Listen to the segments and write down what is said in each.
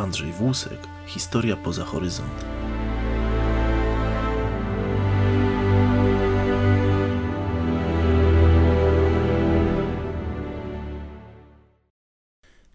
Andrzej Włusek, Historia poza horyzont.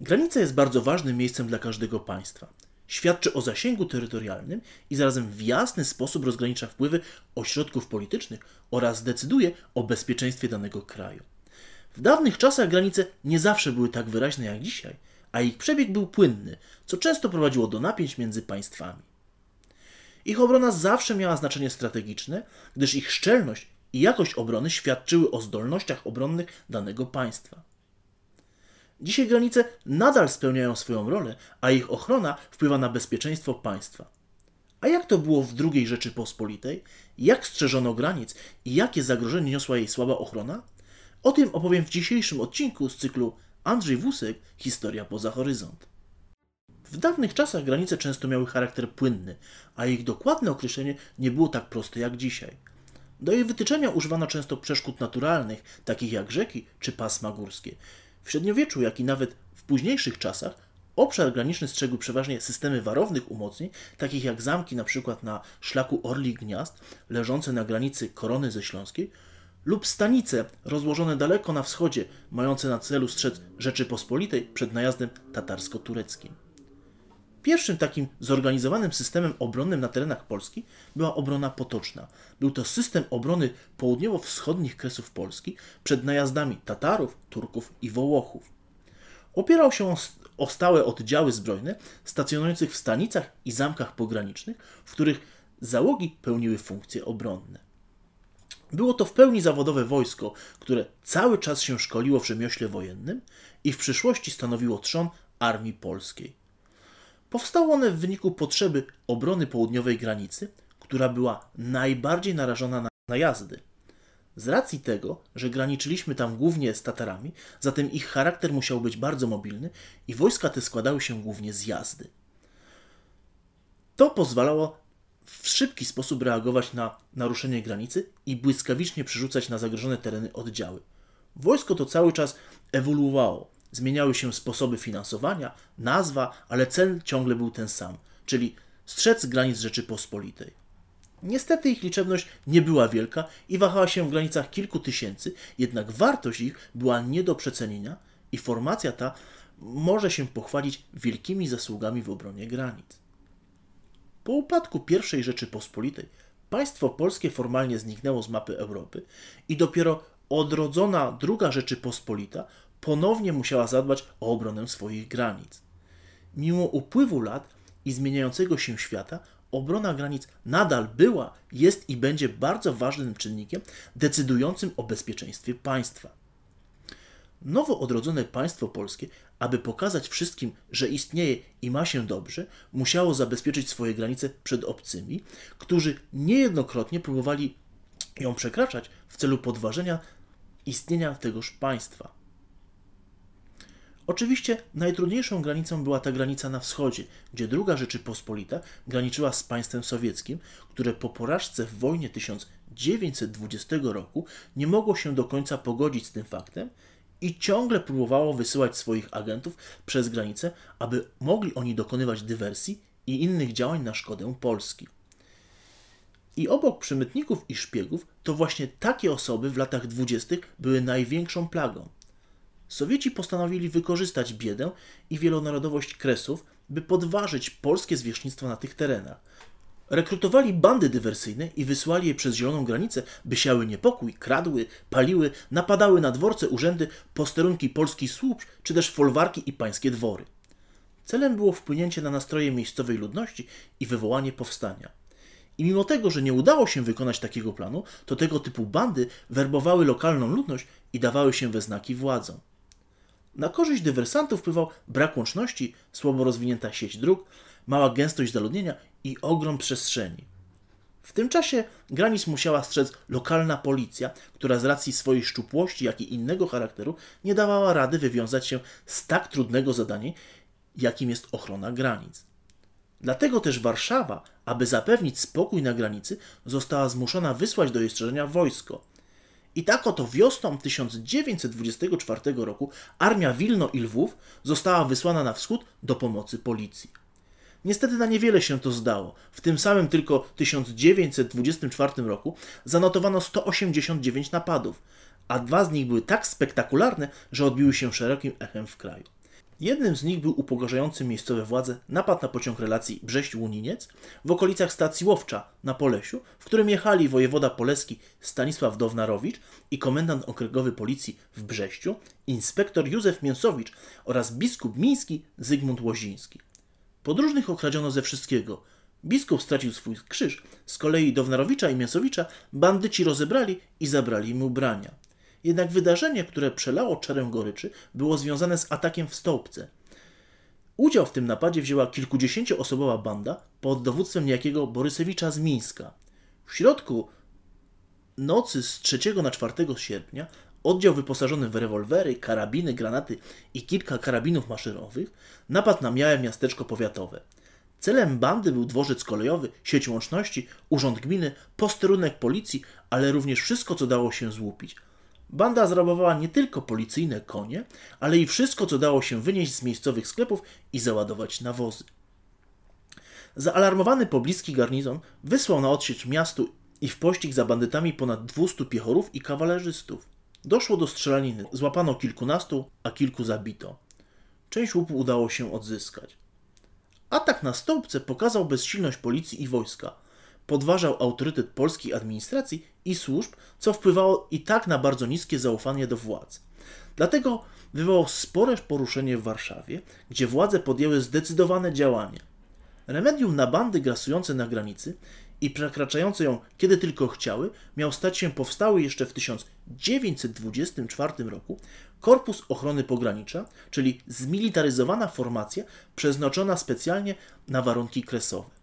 Granica jest bardzo ważnym miejscem dla każdego państwa. Świadczy o zasięgu terytorialnym i zarazem w jasny sposób rozgranicza wpływy ośrodków politycznych oraz decyduje o bezpieczeństwie danego kraju. W dawnych czasach granice nie zawsze były tak wyraźne jak dzisiaj, a ich przebieg był płynny, co często prowadziło do napięć między państwami. Ich obrona zawsze miała znaczenie strategiczne, gdyż ich szczelność i jakość obrony świadczyły o zdolnościach obronnych danego państwa. Dzisiaj granice nadal spełniają swoją rolę, a ich ochrona wpływa na bezpieczeństwo państwa. A jak to było w II Rzeczypospolitej? Jak strzeżono granic i jakie zagrożenie niosła jej słaba ochrona? O tym opowiem w dzisiejszym odcinku z cyklu Andrzej Wusek Historia poza horyzont. W dawnych czasach granice często miały charakter płynny, a ich dokładne określenie nie było tak proste jak dzisiaj. Do jej wytyczenia używano często przeszkód naturalnych, takich jak rzeki czy pasma górskie. W średniowieczu, jak i nawet w późniejszych czasach, obszar graniczny strzegły przeważnie systemy warownych umocnień, takich jak zamki np. na szlaku Orli Gniazd, leżące na granicy Korony ze Śląskiej, lub stanice rozłożone daleko na wschodzie, mające na celu strzec Rzeczypospolitej przed najazdem tatarsko-tureckim. Pierwszym takim zorganizowanym systemem obronnym na terenach Polski była obrona potoczna. Był to system obrony południowo-wschodnich kresów Polski przed najazdami Tatarów, Turków i Wołochów. Opierał się o stałe oddziały zbrojne stacjonujących w stanicach i zamkach pogranicznych, w których załogi pełniły funkcje obronne. Było to w pełni zawodowe wojsko, które cały czas się szkoliło w rzemiośle wojennym i w przyszłości stanowiło trzon armii polskiej. Powstało one w wyniku potrzeby obrony południowej granicy, która była najbardziej narażona na najazdy. Z racji tego, że graniczyliśmy tam głównie z Tatarami, zatem ich charakter musiał być bardzo mobilny i wojska te składały się głównie z jazdy. To pozwalało w szybki sposób reagować na naruszenie granicy i błyskawicznie przerzucać na zagrożone tereny oddziały. Wojsko to cały czas ewoluowało. Zmieniały się sposoby finansowania, nazwa, ale cel ciągle był ten sam, czyli strzec granic Rzeczypospolitej. Niestety ich liczebność nie była wielka i wahała się w granicach kilku tysięcy, jednak wartość ich była nie do przecenienia i formacja ta może się pochwalić wielkimi zasługami w obronie granic. Po upadku I Rzeczypospolitej państwo polskie formalnie zniknęło z mapy Europy i dopiero odrodzona II Rzeczypospolita ponownie musiała zadbać o obronę swoich granic. Mimo upływu lat i zmieniającego się świata, obrona granic nadal była, jest i będzie bardzo ważnym czynnikiem decydującym o bezpieczeństwie państwa. Nowo odrodzone państwo polskie, aby pokazać wszystkim, że istnieje i ma się dobrze, musiało zabezpieczyć swoje granice przed obcymi, którzy niejednokrotnie próbowali ją przekraczać w celu podważenia istnienia tegoż państwa. Oczywiście najtrudniejszą granicą była ta granica na wschodzie, gdzie II Rzeczypospolita graniczyła z państwem sowieckim, które po porażce w wojnie 1920 roku nie mogło się do końca pogodzić z tym faktem i ciągle próbowało wysyłać swoich agentów przez granicę, aby mogli oni dokonywać dywersji i innych działań na szkodę Polski. I obok przemytników i szpiegów, to właśnie takie osoby w latach dwudziestych były największą plagą. Sowieci postanowili wykorzystać biedę i wielonarodowość Kresów, by podważyć polskie zwierzchnictwo na tych terenach. Rekrutowali bandy dywersyjne i wysłali je przez zieloną granicę, by siały niepokój, kradły, paliły, napadały na dworce, urzędy, posterunki polskich służb, czy też folwarki i pańskie dwory. Celem było wpłynięcie na nastroje miejscowej ludności i wywołanie powstania. I mimo tego, że nie udało się wykonać takiego planu, to tego typu bandy werbowały lokalną ludność i dawały się we znaki władzom. Na korzyść dywersantów wpływał brak łączności, słabo rozwinięta sieć dróg, mała gęstość zaludnienia i ogrom przestrzeni. W tym czasie granic musiała strzec lokalna policja, która z racji swojej szczupłości, jak i innego charakteru nie dawała rady wywiązać się z tak trudnego zadania, jakim jest ochrona granic. Dlatego też Warszawa, aby zapewnić spokój na granicy, została zmuszona wysłać do jej strzeżenia wojsko. I tak oto wiosną 1924 roku armia Wilno i Lwów została wysłana na wschód do pomocy policji. Niestety na niewiele się to zdało. W tym samym tylko 1924 roku zanotowano 189 napadów, a dwa z nich były tak spektakularne, że odbiły się szerokim echem w kraju. Jednym z nich był upokarzający miejscowe władze napad na pociąg relacji Brześć-Łuniniec w okolicach stacji Łowcza na Polesiu, w którym jechali wojewoda poleski Stanisław Downarowicz i komendant okręgowy policji w Brześciu, inspektor Józef Mięsowicz oraz biskup miński Zygmunt Łoziński. Podróżnych okradziono ze wszystkiego. Biskup stracił swój krzyż, z kolei Downarowicza i Mięsowicza bandyci rozebrali i zabrali mu ubrania. Jednak wydarzenie, które przelało czerę goryczy, było związane z atakiem w Stołpce. Udział w tym napadzie wzięła kilkudziesięcioosobowa banda pod dowództwem niejakiego Borysewicza z Mińska. W środku nocy z 3 na 4 sierpnia oddział wyposażony w rewolwery, karabiny, granaty i kilka karabinów maszynowych napadł na małe miasteczko powiatowe. Celem bandy był dworzec kolejowy, sieć łączności, urząd gminy, posterunek policji, ale również wszystko, co dało się złupić – Banda zrabowała nie tylko policyjne konie, ale i wszystko, co dało się wynieść z miejscowych sklepów i załadować na wozy. Zaalarmowany pobliski garnizon wysłał na odsiecz miastu i w pościg za bandytami ponad 200 piechorów i kawalerzystów. Doszło do strzelaniny, złapano kilkunastu, a kilku zabito. Część łupu udało się odzyskać. Atak na stolpce pokazał bezsilność policji i wojska – podważał autorytet polskiej administracji i służb, co wpływało i tak na bardzo niskie zaufanie do władz. Dlatego wywołał spore poruszenie w Warszawie, gdzie władze podjęły zdecydowane działania. Remedium na bandy grasujące na granicy i przekraczające ją kiedy tylko chciały, miał stać się powstały jeszcze w 1924 roku Korpus Ochrony Pogranicza, czyli zmilitaryzowana formacja przeznaczona specjalnie na warunki kresowe.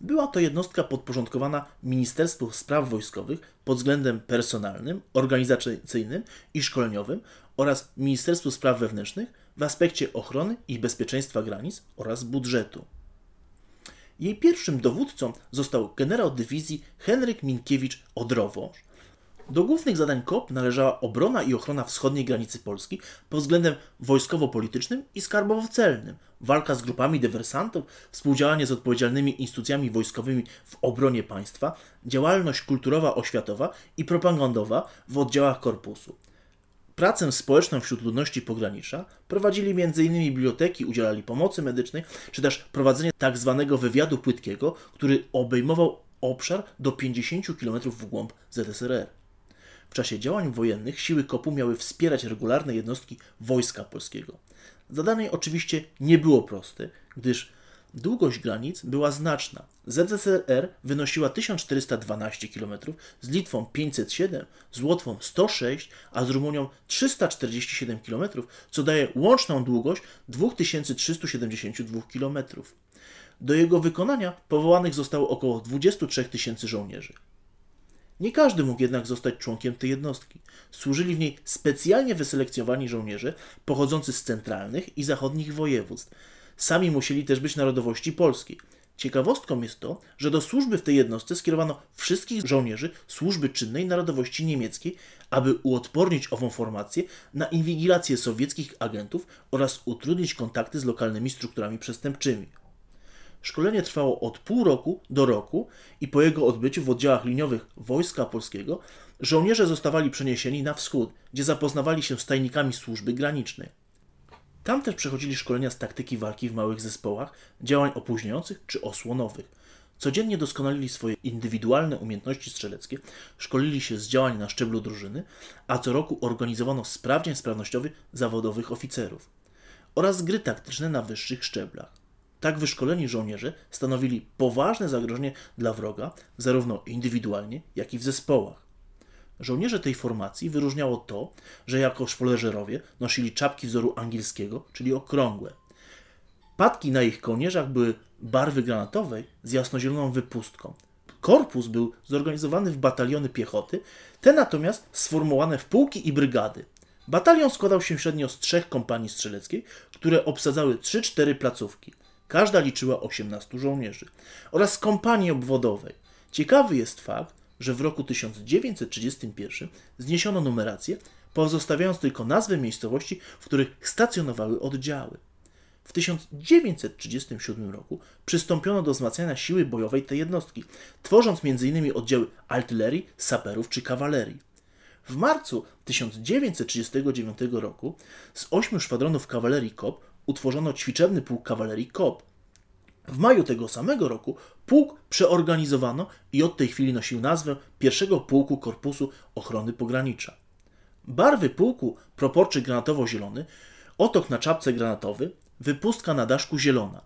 Była to jednostka podporządkowana Ministerstwu Spraw Wojskowych pod względem personalnym, organizacyjnym i szkoleniowym oraz Ministerstwu Spraw Wewnętrznych w aspekcie ochrony i bezpieczeństwa granic oraz budżetu. Jej pierwszym dowódcą został generał dywizji Henryk Minkiewicz Odrowąż, do głównych zadań KOP należała obrona i ochrona wschodniej granicy Polski pod względem wojskowo-politycznym i skarbowo-celnym, walka z grupami dywersantów, współdziałanie z odpowiedzialnymi instytucjami wojskowymi w obronie państwa, działalność kulturowa, oświatowa i propagandowa w oddziałach korpusu. Pracę społeczną wśród ludności pogranicza prowadzili m.in. biblioteki, udzielali pomocy medycznej, czy też prowadzenie tzw. Tak wywiadu płytkiego, który obejmował obszar do 50 km w głąb ZSRR. W czasie działań wojennych siły kopu miały wspierać regularne jednostki Wojska Polskiego. Zadanie oczywiście nie było proste, gdyż długość granic była znaczna. ZSRR wynosiła 1412 km, z Litwą 507, z Łotwą 106, a z Rumunią 347 km, co daje łączną długość 2372 km. Do jego wykonania powołanych zostało około 23 tysięcy żołnierzy. Nie każdy mógł jednak zostać członkiem tej jednostki. Służyli w niej specjalnie wyselekcjonowani żołnierze pochodzący z centralnych i zachodnich województw. Sami musieli też być narodowości polskiej. Ciekawostką jest to, że do służby w tej jednostce skierowano wszystkich żołnierzy służby czynnej narodowości niemieckiej, aby uodpornić ową formację na inwigilację sowieckich agentów oraz utrudnić kontakty z lokalnymi strukturami przestępczymi. Szkolenie trwało od pół roku do roku i po jego odbyciu w oddziałach liniowych Wojska Polskiego żołnierze zostawali przeniesieni na wschód, gdzie zapoznawali się z tajnikami służby granicznej. Tam też przechodzili szkolenia z taktyki walki w małych zespołach, działań opóźniających czy osłonowych. Codziennie doskonalili swoje indywidualne umiejętności strzeleckie, szkolili się z działań na szczeblu drużyny, a co roku organizowano sprawdzian sprawnościowy zawodowych oficerów oraz gry taktyczne na wyższych szczeblach. Tak wyszkoleni żołnierze stanowili poważne zagrożenie dla wroga, zarówno indywidualnie, jak i w zespołach. Żołnierze tej formacji wyróżniało to, że jako szwoleżerowie nosili czapki wzoru angielskiego, czyli okrągłe. Patki na ich kołnierzach były barwy granatowej z jasnozieloną wypustką. Korpus był zorganizowany w bataliony piechoty, te natomiast sformułowane w pułki i brygady. Batalion składał się średnio z trzech kompanii strzeleckiej, które obsadzały 3-4 placówki. Każda liczyła 18 żołnierzy oraz kompanii obwodowej. Ciekawy jest fakt, że w roku 1931 zniesiono numerację, pozostawiając tylko nazwy miejscowości, w których stacjonowały oddziały. W 1937 roku przystąpiono do wzmacniania siły bojowej tej jednostki, tworząc m.in. oddziały artylerii, saperów czy kawalerii. W marcu 1939 roku z ośmiu szwadronów kawalerii KOP utworzono ćwiczebny pułk kawalerii KOP. W maju tego samego roku pułk przeorganizowano i od tej chwili nosił nazwę pierwszego pułku Korpusu Ochrony Pogranicza. Barwy pułku proporczy granatowo-zielony, otok na czapce granatowy, wypustka na daszku zielona.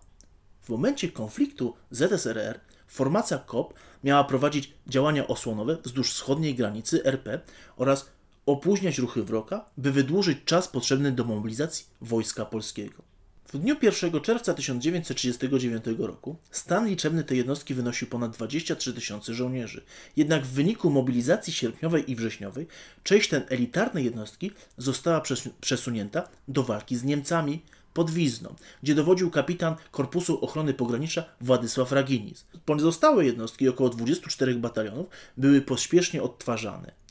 W momencie konfliktu ZSRR formacja KOP miała prowadzić działania osłonowe wzdłuż wschodniej granicy RP oraz opóźniać ruchy wroga, by wydłużyć czas potrzebny do mobilizacji wojska polskiego. W dniu 1 czerwca 1939 roku stan liczebny tej jednostki wynosił ponad 23 tysiące żołnierzy. Jednak w wyniku mobilizacji sierpniowej i wrześniowej część ten elitarnej jednostki została przesunięta do walki z Niemcami pod Wizną, gdzie dowodził kapitan Korpusu Ochrony Pogranicza Władysław Raginis. Pozostałe jednostki, około 24 batalionów, były pośpiesznie odtwarzane.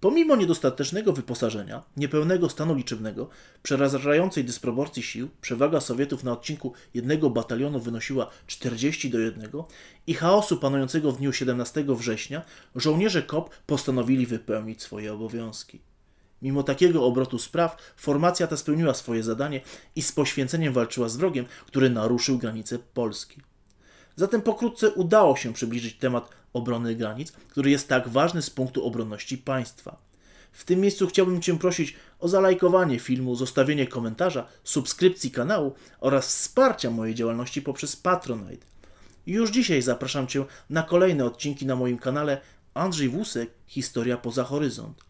Pomimo niedostatecznego wyposażenia, niepełnego stanu liczebnego, przerażającej dysproporcji sił, przewaga Sowietów na odcinku jednego batalionu wynosiła 40 do 1 i chaosu panującego w dniu 17 września, żołnierze KOP postanowili wypełnić swoje obowiązki. Mimo takiego obrotu spraw, formacja ta spełniła swoje zadanie i z poświęceniem walczyła z wrogiem, który naruszył granice Polski. Zatem pokrótce udało się przybliżyć temat obrony granic, który jest tak ważny z punktu obronności państwa. W tym miejscu chciałbym Cię prosić o zalajkowanie filmu, zostawienie komentarza, subskrypcji kanału oraz wsparcia mojej działalności poprzez Patronite. Już dzisiaj zapraszam Cię na kolejne odcinki na moim kanale Andrzej Wusek Historia poza horyzont.